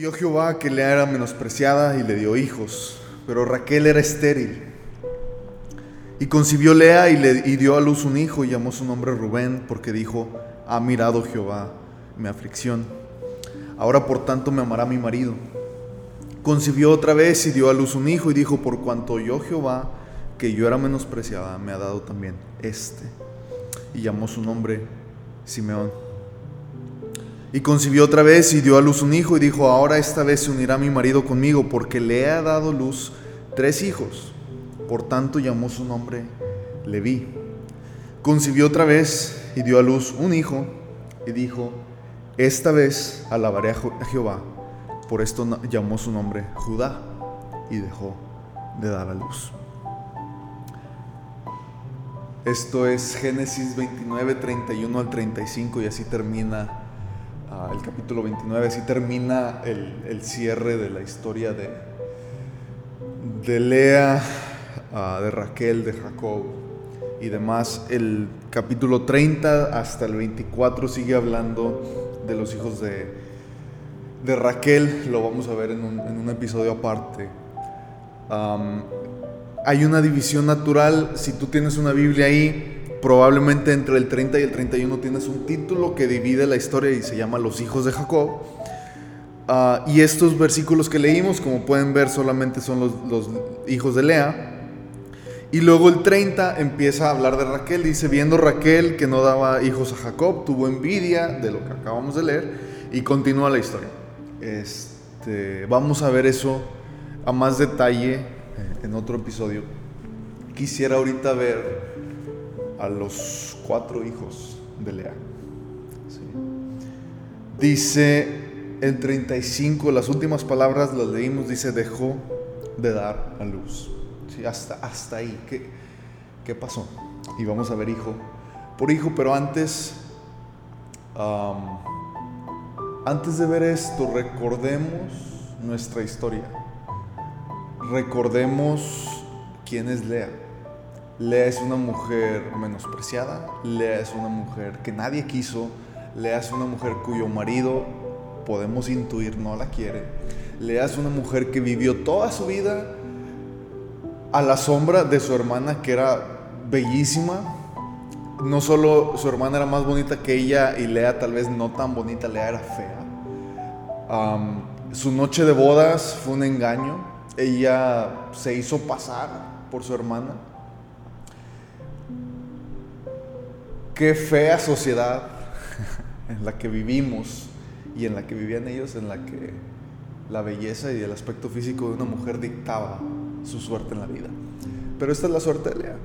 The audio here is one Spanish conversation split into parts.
vio Jehová que Lea era menospreciada y le dio hijos, pero Raquel era estéril. Y concibió Lea y le y dio a luz un hijo y llamó su nombre Rubén, porque dijo, ha mirado Jehová mi aflicción. Ahora por tanto me amará mi marido. Concibió otra vez y dio a luz un hijo y dijo, por cuanto oyó Jehová que yo era menospreciada, me ha dado también este. Y llamó su nombre Simeón. Y concibió otra vez y dio a luz un hijo y dijo, ahora esta vez se unirá mi marido conmigo porque le ha dado luz tres hijos. Por tanto llamó su nombre Leví. Concibió otra vez y dio a luz un hijo y dijo, esta vez alabaré a Jehová. Por esto llamó su nombre Judá y dejó de dar a luz. Esto es Génesis 29, 31 al 35 y así termina El capítulo 29, así termina el, cierre de la historia de, de Lea, ah, de Raquel, de Jacob y demás. El capítulo 30 hasta el 24 sigue hablando de los hijos de, de Raquel, lo vamos a ver en un, episodio aparte. hay una división natural, si tú tienes una Biblia ahí, probablemente entre el 30 y el 31 tienes un título que divide la historia y se llama Los hijos de Jacob. Ah, y estos versículos que leímos, como pueden ver, solamente son los, hijos de Lea. Y luego el 30 empieza a hablar de Raquel. Dice, viendo Raquel que no daba hijos a Jacob, tuvo envidia de lo que acabamos de leer y continúa la historia. Este, vamos a ver eso a más detalle eh, en otro episodio. Quisiera ahorita ver a los cuatro hijos de Lea. Dice en 35, las últimas palabras las leímos, dice, dejó de dar a luz. ¿Sí? Hasta, hasta ahí, ¿Qué, ¿qué pasó? Y vamos a ver hijo por hijo, pero antes, antes de ver esto, recordemos nuestra historia. Recordemos quién es Lea. Lea es una mujer menospreciada, Lea es una mujer que nadie quiso, Lea es una mujer cuyo marido podemos intuir no la quiere, Lea es una mujer que vivió toda su vida a la sombra de su hermana que era bellísima. No solo su hermana era más bonita que ella y Lea tal vez no tan bonita, Lea era fea. su noche de bodas fue un engaño. Ella se hizo pasar por su hermana Qué fea sociedad en la que vivimos y en la que vivían ellos, en la que la belleza y el aspecto físico de una mujer dictaba su suerte en la vida. Pero esta es la suerte de Lea.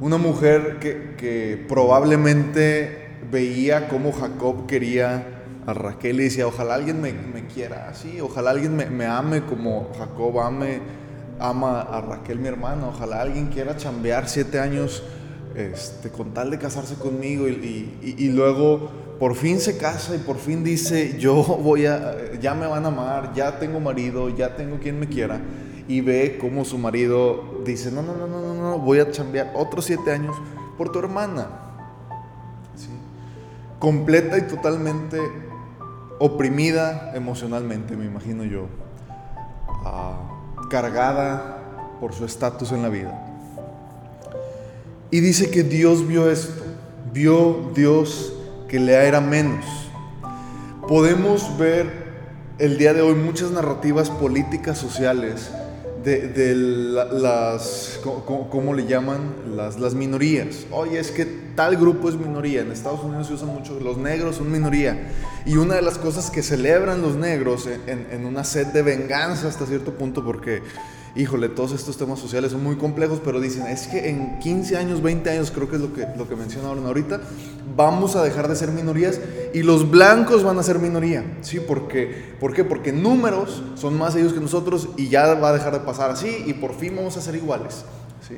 Una mujer que, probablemente veía cómo Jacob quería a Raquel y decía, ojalá alguien me, quiera así, ojalá alguien me, me, ame como Jacob ame, ama a Raquel mi hermana, ojalá alguien quiera chambear siete años este, con tal de casarse conmigo y, luego por fin se casa y por fin dice, yo voy a, ya me van a amar, ya tengo marido, ya tengo quien me quiera. Y ve como su marido dice, no, no, no, no, no, no, voy a chambear otros siete años por tu hermana. Completa y totalmente oprimida emocionalmente, me imagino yo. Ah, cargada por su estatus en la vida. Y dice que Dios vio esto, vio Dios que Lea era menos. Podemos ver el día de hoy muchas narrativas políticas sociales de, las, ¿cómo, le llaman? Las, minorías. Oye, es que tal grupo es minoría. En Estados Unidos se usan mucho, los negros son minoría. Y una de las cosas que celebran los negros en una sed de venganza hasta cierto punto, porque híjole, todos estos temas sociales son muy complejos, pero dicen, es que en 15 años, 20 años, creo que es lo que, lo que mencionaron ahorita, vamos a dejar de ser minorías y los blancos van a ser minoría, ¿sí? Porque, ¿Por qué? Porque números son más ellos que nosotros y ya va a dejar de pasar así y por fin vamos a ser iguales, ¿sí?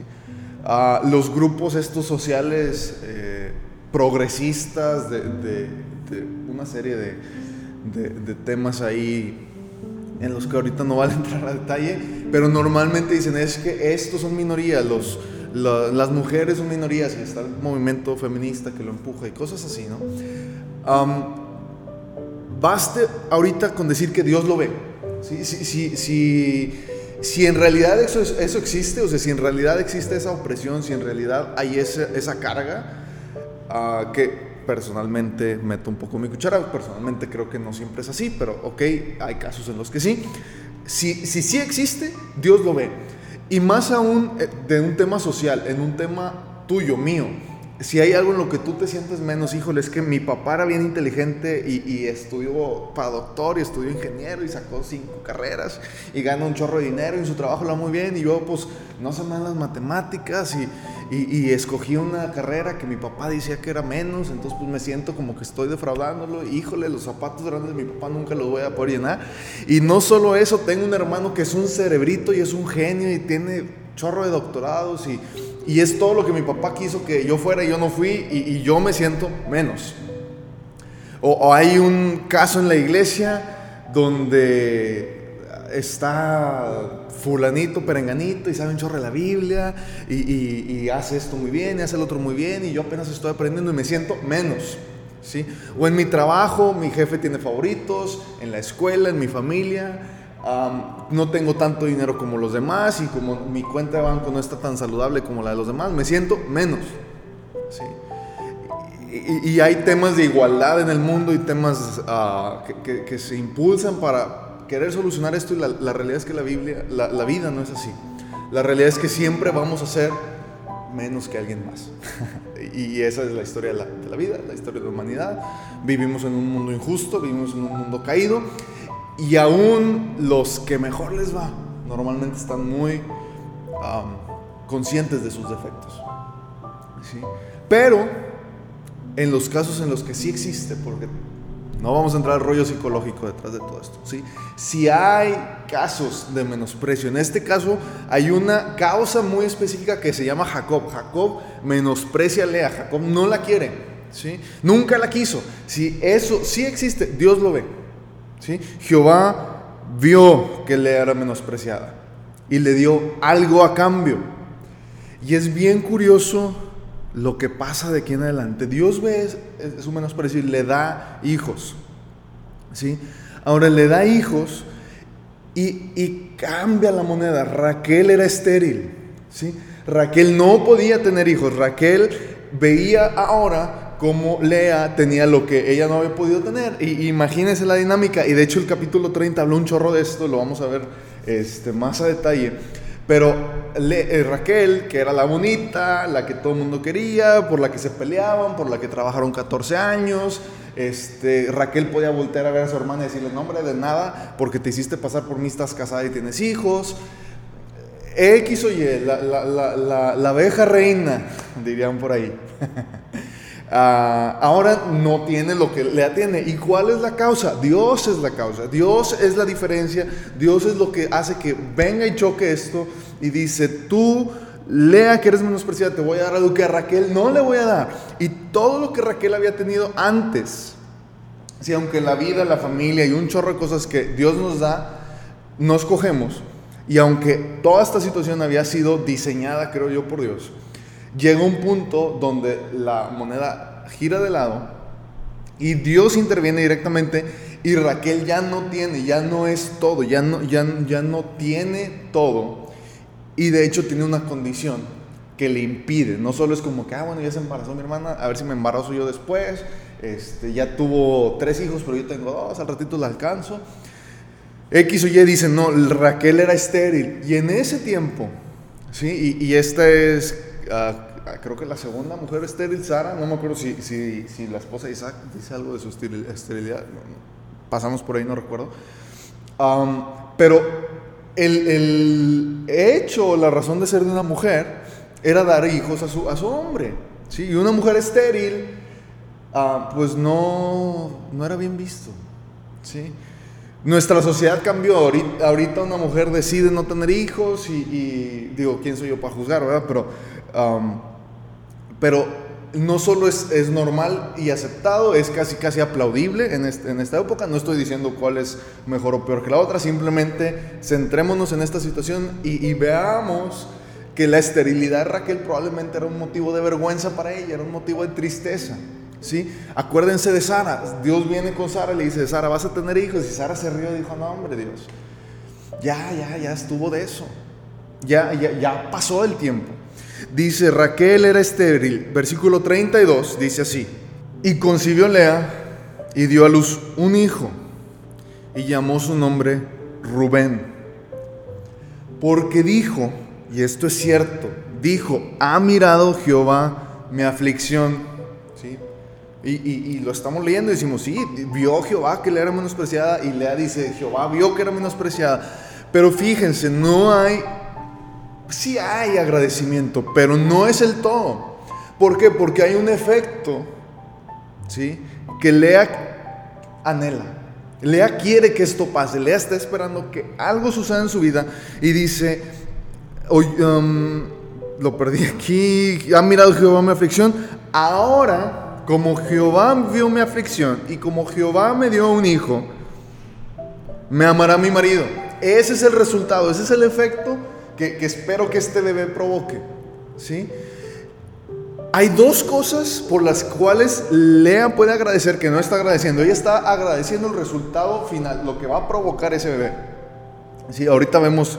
Ah, los grupos estos sociales eh, progresistas de, una serie de, de temas ahí en los que ahorita no vale entrar a detalle, pero normalmente dicen es que estos son minorías, los, las mujeres son minorías y está el movimiento feminista que lo empuja y cosas así, ¿no? baste ahorita con decir que Dios lo ve. Si, si, si, si, en realidad eso, eso existe, o sea, si en realidad existe esa opresión, si en realidad hay esa, esa carga, uh, que personalmente meto un poco mi cuchara, personalmente creo que no siempre es así, pero ok, hay casos en los que sí. Si sí si, existe, Dios lo ve. Y más aún eh, de un tema social, en un tema tuyo, mío si hay algo en lo que tú te sientes menos, híjole, es que mi papá era bien inteligente y, estudió para doctor y estudió ingeniero y sacó cinco carreras y gana un chorro de dinero y en su trabajo lo va muy bien y yo pues no sé más las matemáticas y, y, escogí una carrera que mi papá decía que era menos, entonces pues me siento como que estoy defraudándolo, híjole, los zapatos grandes de mi papá nunca los voy a poder llenar. Y no solo eso, tengo un hermano que es un cerebrito y es un genio y tiene chorro de doctorados y y es todo lo que mi papá quiso que yo fuera y yo no fui y, yo me siento menos. O, hay un caso en la iglesia donde está fulanito, perenganito y sabe un chorro de la Biblia y, hace esto muy bien y hace el otro muy bien y yo apenas estoy aprendiendo y me siento menos. ¿sí? O en mi trabajo, mi jefe tiene favoritos, en la escuela, en mi familia no tengo tanto dinero como los demás y como mi cuenta de banco no está tan saludable como la de los demás, me siento menos. Y, hay temas de igualdad en el mundo y temas ah, que, se impulsan para querer solucionar esto y la, realidad es que la Biblia, la, vida no es así. La realidad es que siempre vamos a ser menos que alguien más. y esa es la historia de la, de la, vida, la historia de la humanidad. Vivimos en un mundo injusto, vivimos en un mundo caído y aún los que mejor les va, normalmente están muy conscientes de sus defectos. Pero en los casos en los que sí existe, porque no vamos a entrar al rollo psicológico detrás de todo esto, ¿sí? Si hay casos de menosprecio, en este caso hay una causa muy específica que se llama Jacob. Jacob menosprecia a Lea, Jacob no la quiere, ¿sí? Nunca la quiso. Si eso sí existe, Dios lo ve. Jehová vio que le era menospreciada y le dio algo a cambio. Y es bien curioso lo que pasa de aquí en adelante. Dios ve su menosprecio y le da hijos. ¿sí? Ahora le da hijos y, y cambia la moneda. Raquel era estéril. ¿sí? Raquel no podía tener hijos. Raquel veía ahora como Lea tenía lo que ella no había podido tener. Y imagínense la dinámica. Y de hecho el capítulo 30 habló un chorro de esto, lo vamos a ver este, más a detalle. Pero eh, Raquel, que era la bonita, la que todo el mundo quería, por la que se peleaban, por la que trabajaron 14 años, este, Raquel podía voltear a ver a su hermana y decirle, no hombre, de nada, porque te hiciste pasar por mí, estás casada y tienes hijos. X o Y, la, abeja reina, dirían por ahí. Ah, ahora no tiene lo que le atiene. ¿Y cuál es la causa? Dios es la causa, Dios es la diferencia, Dios es lo que hace que venga y choque esto y dice, tú lea que eres menospreciada, te voy a dar algo que a Raquel no le voy a dar. Y todo lo que Raquel había tenido antes, si aunque la vida, la familia y un chorro de cosas que Dios nos da, nos cogemos, y aunque toda esta situación había sido diseñada, creo yo, por Dios, llega un punto donde la moneda gira de lado y Dios interviene directamente y Raquel ya no tiene, ya no es todo, ya no, ya, ya no tiene todo y de hecho tiene una condición que le impide, no solo es como que, ah, bueno, ya se embarazó mi hermana, a ver si me embarazo yo después, este, ya tuvo tres hijos, pero yo tengo dos, al ratito la alcanzo. X o Y dicen, no, Raquel era estéril. Y en ese tiempo, ¿sí? Y, y esta es creo que la segunda mujer estéril, Sara, no me acuerdo si, si, si la esposa de Isaac dice algo de su esterilidad, pasamos por ahí, no recuerdo. pero el, el, hecho, la razón de ser de una mujer era dar hijos a su, a su hombre. ¿sí? Y una mujer estéril, ah, pues no, no era bien visto. ¿sí? Nuestra sociedad cambió. Ahorita, una mujer decide no tener hijos y, digo, ¿quién soy yo para juzgar, verdad? Pero, pero no solo es, es, normal y aceptado, es casi, casi aplaudible en, esta época. No estoy diciendo cuál es mejor o peor que la otra, simplemente centrémonos en esta situación y, y veamos que la esterilidad de Raquel probablemente era un motivo de vergüenza para ella, era un motivo de tristeza. ¿Sí? Acuérdense de Sara. Dios viene con Sara y le dice, Sara, vas a tener hijos. Y Sara se rió y dijo, no, hombre, Dios. Ya, ya, ya estuvo de eso. Ya, ya, ya pasó el tiempo. Dice, Raquel era estéril. Versículo 32 dice así. Y concibió Lea y dio a luz un hijo. Y llamó su nombre Rubén. Porque dijo, y esto es cierto, dijo, ha mirado Jehová mi aflicción y, lo estamos leyendo y decimos, sí, vio Jehová que le era menospreciada y Lea dice, Jehová vio que era menospreciada. Pero fíjense, no hay, sí hay agradecimiento, pero no es el todo. ¿Por qué? Porque hay un efecto, ¿sí? Que Lea anhela. Lea quiere que esto pase. Lea está esperando que algo suceda en su vida y dice, hoy, um, lo perdí aquí, ha mirado Jehová mi aflicción, ahora como Jehová vio mi aflicción y como Jehová me dio un hijo, me amará mi marido. Ese es el resultado, ese es el efecto que, espero que este bebé provoque. ¿sí? Hay dos cosas por las cuales Lea puede agradecer que no está agradeciendo. Ella está agradeciendo el resultado final, lo que va a provocar ese bebé. ¿Sí? Ahorita vemos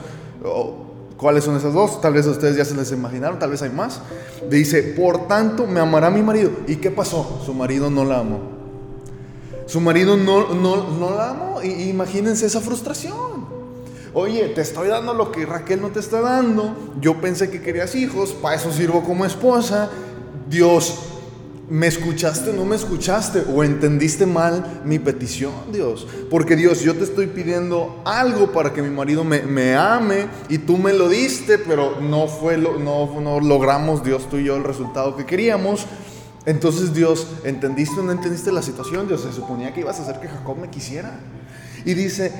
¿Cuáles son esas dos? Tal vez ustedes ya se les imaginaron, tal vez hay más. Dice, por tanto me amará mi marido. ¿Y qué pasó? Su marido no la amó. Su marido no, no, la amó. Imagínense esa frustración. Oye, te estoy dando lo que Raquel no te está dando. Yo pensé que querías hijos, para eso sirvo como esposa. Dios ¿Me escuchaste o no me escuchaste? ¿O entendiste mal mi petición, Dios? Porque Dios, yo te estoy pidiendo algo para que mi marido me, ame y tú me lo diste, pero no, fue lo, no, no logramos Dios tú y yo el resultado que queríamos. Entonces Dios, ¿entendiste o no entendiste la situación? Dios, se suponía que ibas a hacer que Jacob me quisiera. Y dice,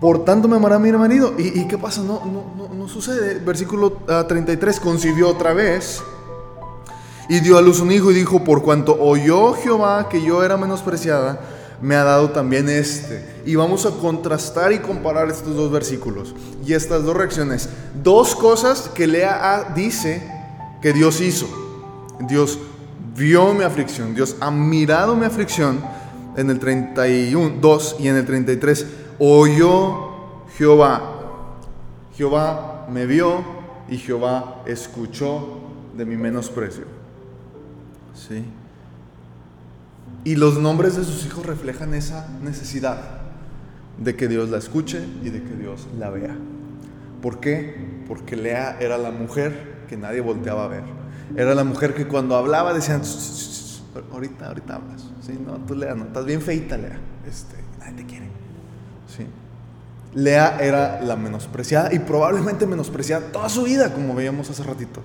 por tanto me amará mi marido. ¿Y, qué pasa? No, no, no, no sucede. Versículo 33, ah, concibió otra vez y dio a luz un hijo y dijo, por cuanto oyó Jehová que yo era menospreciada, me ha dado también este. Y vamos a contrastar y comparar estos dos versículos y estas dos reacciones. Dos cosas que Lea dice que Dios hizo. Dios vio mi aflicción, Dios ha mirado mi aflicción en el 31, 2 y en el 33. Oyó Jehová. Jehová me vio y Jehová escuchó de mi menosprecio. ¿sí? Y los nombres de sus hijos reflejan esa necesidad de que Dios la escuche y de que Dios la vea. ¿Por qué? Porque Lea era la mujer que nadie volteaba a ver. Era la mujer que cuando hablaba decían, ahorita, ahorita hablas. ¿Sí? No, tú Lea, no, estás bien feita, Lea. Este, nadie te quiere. ¿Sí? Lea era la menospreciada y probablemente menospreciada toda su vida, como veíamos hace ratito.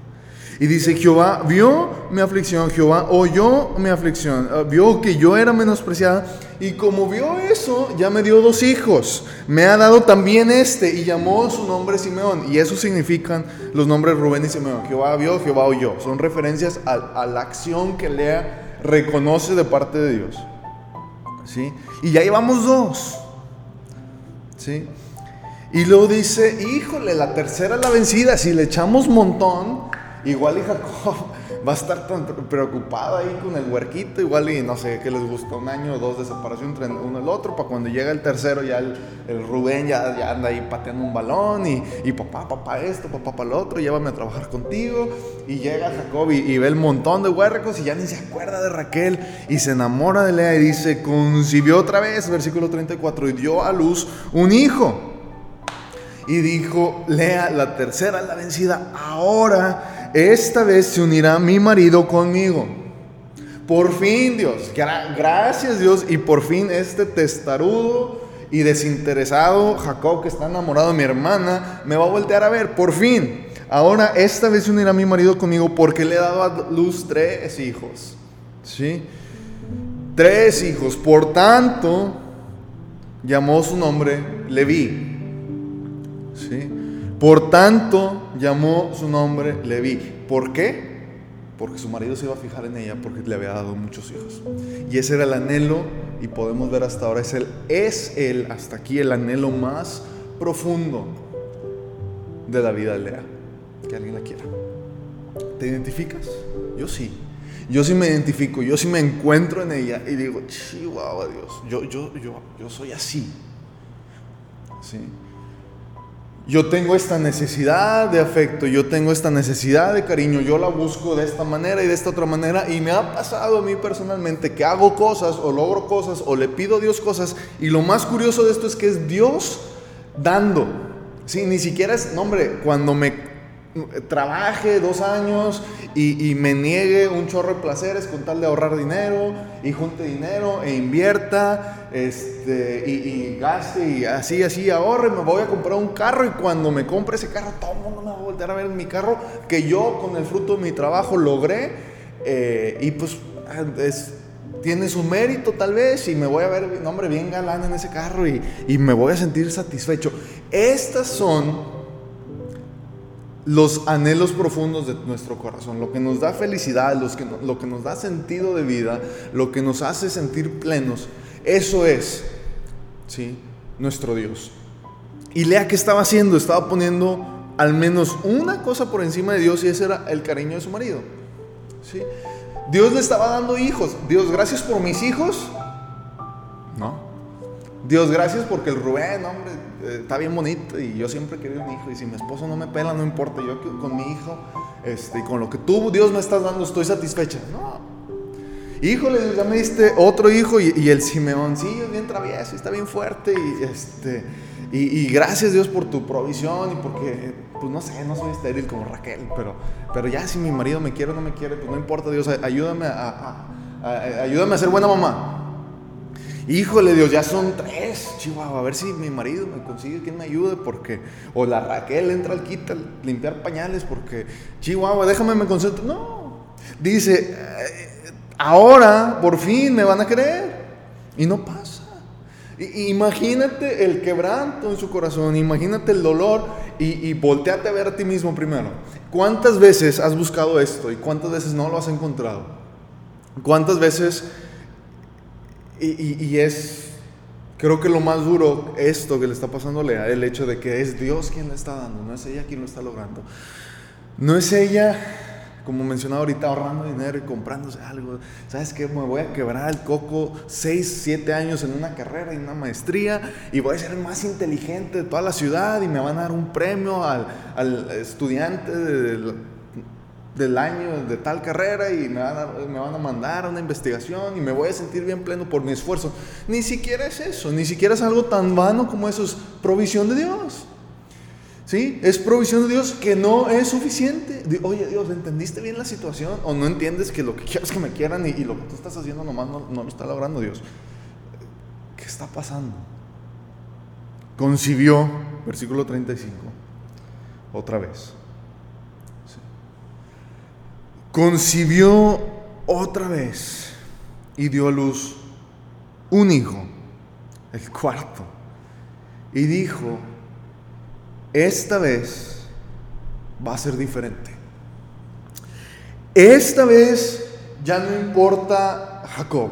Y dice, Jehová vio mi aflicción, Jehová oyó mi aflicción, ah, vio que yo era menospreciada y como vio eso, ya me dio dos hijos. Me ha dado también este y llamó su nombre Simeón. Y eso significan los nombres Rubén y Simeón. Jehová vio, Jehová oyó. Son referencias a, la acción que Lea reconoce de parte de Dios. ¿Sí? Y ya llevamos dos. ¿Sí? Y luego dice, híjole, la tercera la vencida. Si le echamos montón, Igual y Jacob va a estar tan preocupado ahí con el huerquito, igual y no sé qué les gusta, un año o dos de separación entre uno y el otro, para cuando llega el tercero ya el, Rubén ya, anda ahí pateando un balón y, y, papá, papá esto, papá para el otro, llévame a trabajar contigo. Y llega Jacob y, ve el montón de huercos y ya ni se acuerda de Raquel y se enamora de Lea y dice, concibió otra vez, versículo 34, y dio a luz un hijo. Y dijo, Lea, la tercera la vencida, ahora esta vez se unirá mi marido conmigo. Por fin, Dios, gracias Dios, y por fin este testarudo y desinteresado Jacob que está enamorado de mi hermana me va a voltear a ver, por fin. Ahora esta vez se unirá mi marido conmigo porque le he dado a luz tres hijos. ¿Sí? Tres hijos. Por tanto, llamó su nombre Leví. ¿Sí? Por tanto, llamó su nombre Leví. ¿Por qué? Porque su marido se iba a fijar en ella porque le había dado muchos hijos. Y ese era el anhelo, y podemos ver hasta ahora, es el, es el, hasta aquí, el anhelo más profundo de la vida de Lea. Que alguien la quiera. ¿Te identificas? Yo sí. Yo sí me identifico, yo sí me encuentro en ella y digo, chihuahua Dios, yo, yo, yo, yo soy así. ¿Sí? Yo tengo esta necesidad de afecto, yo tengo esta necesidad de cariño, yo la busco de esta manera y de esta otra manera y me ha pasado a mí personalmente que hago cosas o logro cosas o le pido a Dios cosas y lo más curioso de esto es que es Dios dando. Sí, ni siquiera es, no hombre, cuando me trabaje dos años y, me niegue un chorro de placeres con tal de ahorrar dinero y junte dinero e invierta este, y, gaste y así, así ahorre, me voy a comprar un carro y cuando me compre ese carro todo el mundo me va a voltear a ver en mi carro que yo con el fruto de mi trabajo logré eh, y pues tiene su mérito tal vez y me voy a ver, hombre, bien galán en ese carro y, y me voy a sentir satisfecho. Estas son los anhelos profundos de nuestro corazón, lo que nos da felicidad, que, lo que nos da sentido de vida, lo que nos hace sentir plenos, eso es, ¿sí? Nuestro Dios. Y Lea, ¿qué estaba haciendo? Estaba poniendo al menos una cosa por encima de Dios y ese era el cariño de su marido. ¿sí? Dios le estaba dando hijos. Dios, gracias por mis hijos. No. Dios, gracias porque el Rubén, hombre, eh, está bien bonito y yo siempre querido un hijo y si mi esposo no me pela, no importa, yo con mi hijo este, y con lo que tú, Dios, me estás dando, estoy satisfecha. No. Híjole, ya me diste otro hijo y, el Simeoncillo es bien travieso, está bien fuerte y, este, y, gracias Dios por tu provisión y porque, pues no sé, no soy estéril como Raquel, pero, pero ya si mi marido me quiere o no me quiere, pues no importa Dios, ayúdame a, ayúdame a ser buena mamá. Híjole, Dios, ya son tres. Chihuahua, a ver si mi marido me consigue quien me ayude, porque. O la Raquel entra al quita limpiar pañales, porque. Chihuahua, déjame me concentro. No. Dice, eh, ahora por fin me van a creer. Y no pasa. imagínate el quebranto en su corazón, imagínate el dolor y, y volteate a ver a ti mismo primero. ¿Cuántas veces has buscado esto y cuántas veces no lo has encontrado? ¿Cuántas veces y, es, creo que lo más duro, esto que le está pasando Lea, el hecho de que es Dios quien le está dando, no es ella quien lo está logrando. No es ella, como mencionaba ahorita, ahorrando dinero y comprándose algo. ¿Sabes qué? Me voy a quebrar el coco 6, 7 años en una carrera y una maestría y voy a ser el más inteligente de toda la ciudad y me van a dar un premio al, al estudiante de del año de tal carrera y me van, a, me van a mandar una investigación y me voy a sentir bien pleno por mi esfuerzo. Ni siquiera es eso, ni siquiera es algo tan vano como eso, es provisión de Dios. ¿Sí? Es provisión de Dios que no es suficiente. Oye Dios, ¿entendiste bien la situación? ¿O no entiendes que lo que quieres que me quieran y, y lo que tú estás haciendo nomás no, no lo está logrando Dios? ¿Qué está pasando? Concibió, versículo 35, otra vez concibió otra vez y dio a luz un hijo, el cuarto, y dijo, esta vez va a ser diferente. Esta vez ya no importa Jacob.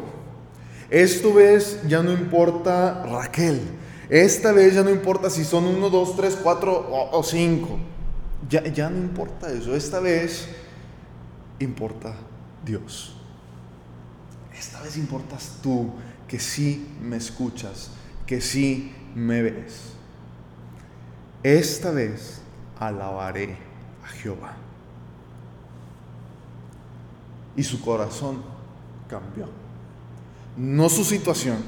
Esta vez ya no importa Raquel. Esta vez ya no importa si son uno, dos, tres, cuatro o, cinco. Ya, ya no importa eso. Esta vez importa Dios. Esta vez importas tú que sí me escuchas, que sí me ves. Esta vez alabaré a Jehová. Y su corazón cambió. No su situación.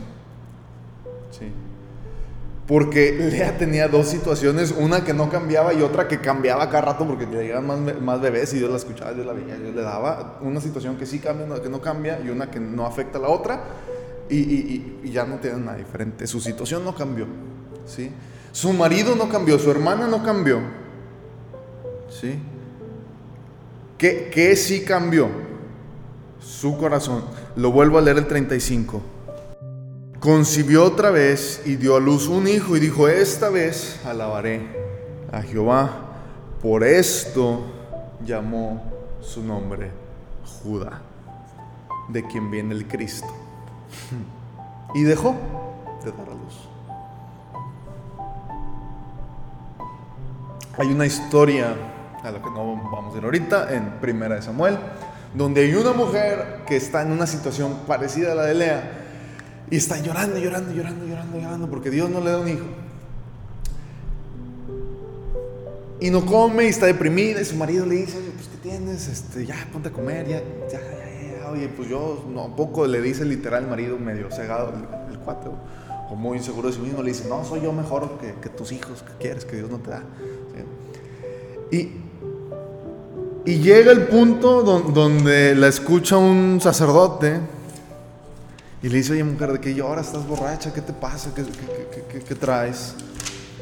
Porque Lea tenía dos situaciones, una que no cambiaba y otra que cambiaba cada rato porque le llegaban más, bebés y yo la escuchaba, yo la veía, yo le daba una situación que sí cambia, una que no cambia y una que no afecta a la otra y, ya no tienen nada diferente. Su situación no cambió, ¿sí? Su marido no cambió, su hermana no cambió, ¿sí? ¿Qué, qué sí cambió? Su corazón. Lo vuelvo a leer el 35 concibió otra vez y dio a luz un hijo y dijo, esta vez alabaré a Jehová. Por esto llamó su nombre Judá, de quien viene el Cristo. Y dejó de dar a luz. Hay una historia a la que no vamos a ir ahorita en Primera de Samuel, donde hay una mujer que está en una situación parecida a la de Lea y está llorando, llorando, llorando, llorando, llorando porque Dios no le da un hijo. Y no come y está deprimida y su marido le dice, pues ¿qué tienes? Este, ya, ponte a comer, ya, ya, ya, ya. Oye, pues yo, no, poco le dice literal el marido medio cegado, el, el cuate, o muy inseguro de sí mismo, le dice, no, soy yo mejor que, que tus hijos, que quieres, que Dios no te da. Y, y llega el punto donde la escucha un sacerdote y le dice, oye mujer, ¿de qué lloras? ¿Estás borracha? ¿Qué te pasa? ¿Qué, qué, qué, traes?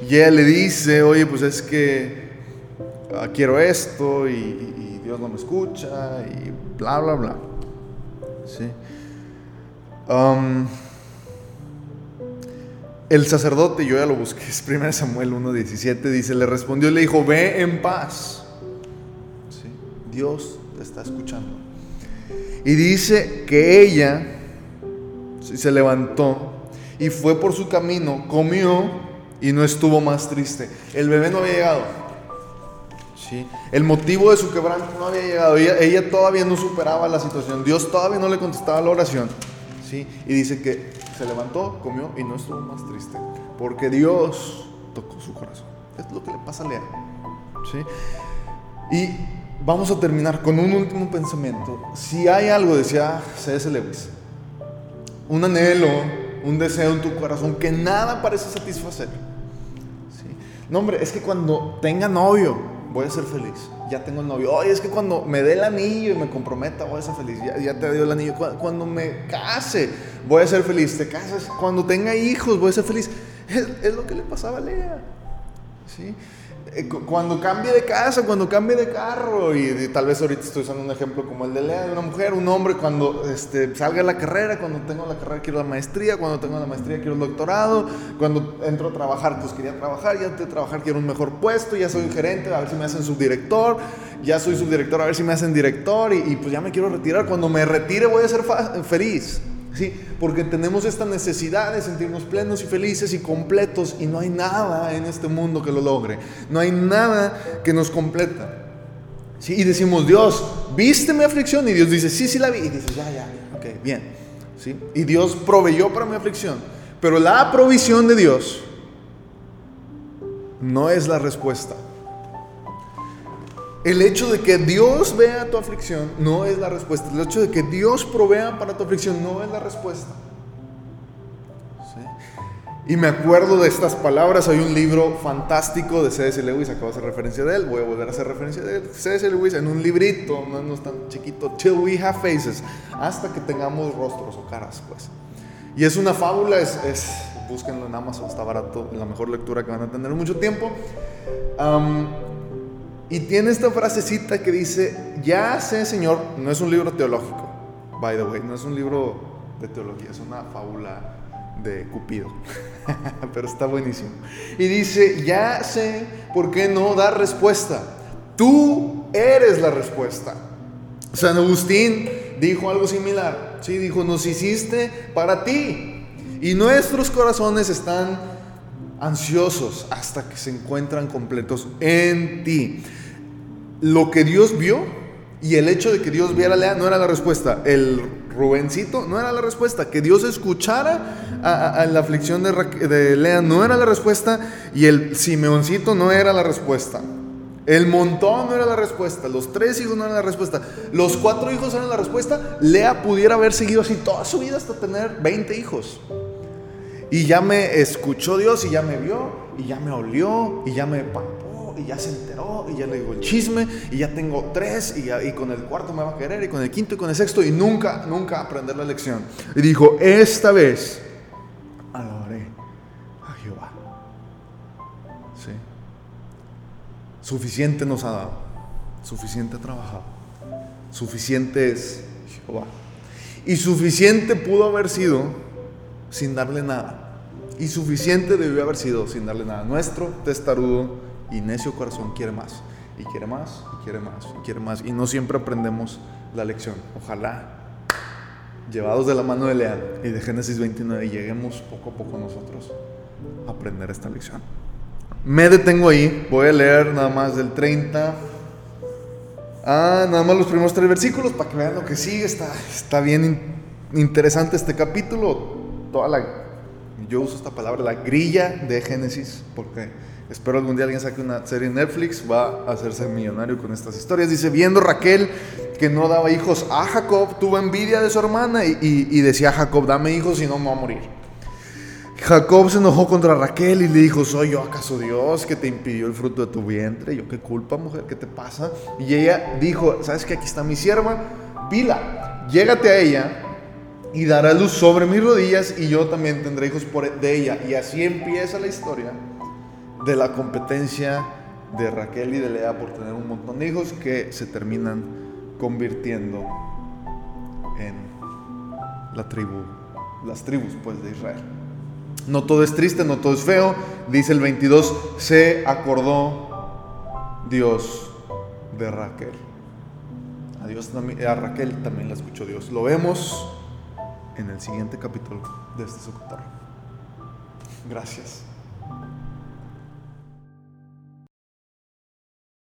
Y ella le dice, oye, pues es que ah, quiero esto y, Dios no me escucha y bla, bla, bla. ¿Sí? El sacerdote, yo ya lo busqué, es 1 Samuel 1.17, dice, le respondió y le dijo, ve en paz. Dios te está escuchando. Y dice que ella se levantó y fue por su camino, comió y no estuvo más triste. El bebé no había llegado. ¿Sí? El motivo de su quebranto no había llegado. Ella, ella, todavía no superaba la situación. Dios todavía no le contestaba la oración. ¿Sí? Y dice que se levantó, comió y no estuvo más triste. Porque Dios tocó su corazón. Es lo que le pasa a Lea. ¿sí? Y vamos a terminar con un último pensamiento. Si hay algo, decía C.S. Lewis, un anhelo, un deseo en tu corazón que nada parece satisfacer. ¿sí? No, hombre, es que cuando tenga novio voy a ser feliz ya tengo el novio. Oye, es que cuando me dé el anillo y me comprometa, voy a ser feliz. Ya, te dio el anillo. Cuando, me case, voy a ser feliz. Te casas. Cuando tenga hijos, voy a ser feliz. Es, es lo que le pasaba a Lea. ¿Sí? Eh, cuando cambie de casa, cuando cambie de carro, y, tal vez ahorita estoy usando un ejemplo como el de Lea, de una mujer, un hombre, cuando este, salga la carrera, cuando tengo la carrera quiero la maestría, cuando tengo la maestría quiero el doctorado, cuando entro a trabajar, pues quería trabajar, ya antes de trabajar quiero un mejor puesto, ya soy gerente, a ver si me hacen subdirector, ya soy subdirector, a ver si me hacen director, y, y pues ya me quiero retirar, cuando me retire voy a ser feliz. ¿Sí? Porque tenemos esta necesidad de sentirnos plenos y felices y completos y no hay nada en este mundo que lo logre. No hay nada que nos completa. ¿Sí? Y decimos, Dios, ¿viste mi aflicción? Y Dios dice, sí, sí la vi. Y dices, ya, ya, ok, bien. ¿Sí? Y Dios proveyó para mi aflicción. Pero la provisión de Dios no es la respuesta. El hecho de que Dios vea tu aflicción no es la respuesta. El hecho de que Dios provea para tu aflicción no es la respuesta. Y me acuerdo de estas palabras. Hay un libro fantástico de C.S. Lewis, acabo de hacer referencia de él. Voy a volver a hacer referencia de él. C.S. Lewis en un librito, no, es tan chiquito, Till We Have Faces, hasta que tengamos rostros o caras, pues. Y es una fábula, es, es búsquenlo en Amazon, está barato, la mejor lectura que van a tener mucho tiempo. Y tiene esta frasecita que dice, ya sé Señor, no es un libro teológico, by the way, no es un libro de teología, es una fábula de Cupido, pero está buenísimo. Y dice, ya sé por qué no dar respuesta, tú eres la respuesta. San Agustín dijo algo similar, sí, dijo, nos hiciste para ti y nuestros corazones están ansiosos hasta que se encuentran completos en ti lo que Dios vio y el hecho de que Dios viera a Lea no era la respuesta. El Rubencito no era la respuesta. Que Dios escuchara a, la aflicción de, de, Lea no era la respuesta. Y el Simeoncito no era la respuesta. El montón no era la respuesta. Los tres hijos no eran la respuesta. Los cuatro hijos eran la respuesta. Lea pudiera haber seguido así toda su vida hasta tener 20 hijos. Y ya me escuchó Dios y ya me vio y ya me olió y ya me y ya se enteró y ya le digo el chisme y ya tengo tres y, con el cuarto me va a querer y con el quinto y con el sexto y nunca, nunca aprender la lección. Y dijo, esta vez adoré a Jehová. Suficiente nos ha dado, suficiente ha trabajado, suficiente es Jehová. Y suficiente pudo haber sido sin darle nada. Y suficiente debió haber sido sin darle nada. Nuestro testarudo y necio corazón quiere más, y quiere más, y quiere más, y quiere más. Y no siempre aprendemos la lección. Ojalá, llevados de la mano de Lea y de Génesis 29, lleguemos poco a poco nosotros a aprender esta lección. Me detengo ahí, voy a leer nada más del 30 Ah, nada más los primeros tres versículos para que vean lo que sigue. Está, está bien interesante este capítulo. Toda la, yo uso esta palabra, la grilla de Génesis, porque espero algún día alguien saque una serie en Netflix, va a hacerse millonario con estas historias. Dice, viendo Raquel que no daba hijos a Jacob, tuvo envidia de su hermana y, y decía a Jacob, dame hijos y no me voy a morir. Jacob se enojó contra Raquel y le dijo, ¿soy yo acaso Dios que te impidió el fruto de tu vientre? Yo, ¿qué culpa, mujer? ¿Qué te pasa? Y ella dijo, ¿sabes que aquí está mi sierva? Pila, llégate a ella y dará luz sobre mis rodillas y yo también tendré hijos por, de ella. Y así empieza la historia de la competencia de Raquel y de Lea por tener un montón de hijos que se terminan convirtiendo en la tribu, las tribus pues de Israel. No todo es triste, no todo es feo. Dice el 22, se acordó Dios de Raquel. A, a Raquel también la escuchó Dios. Lo vemos en el siguiente capítulo de este socorro. Gracias.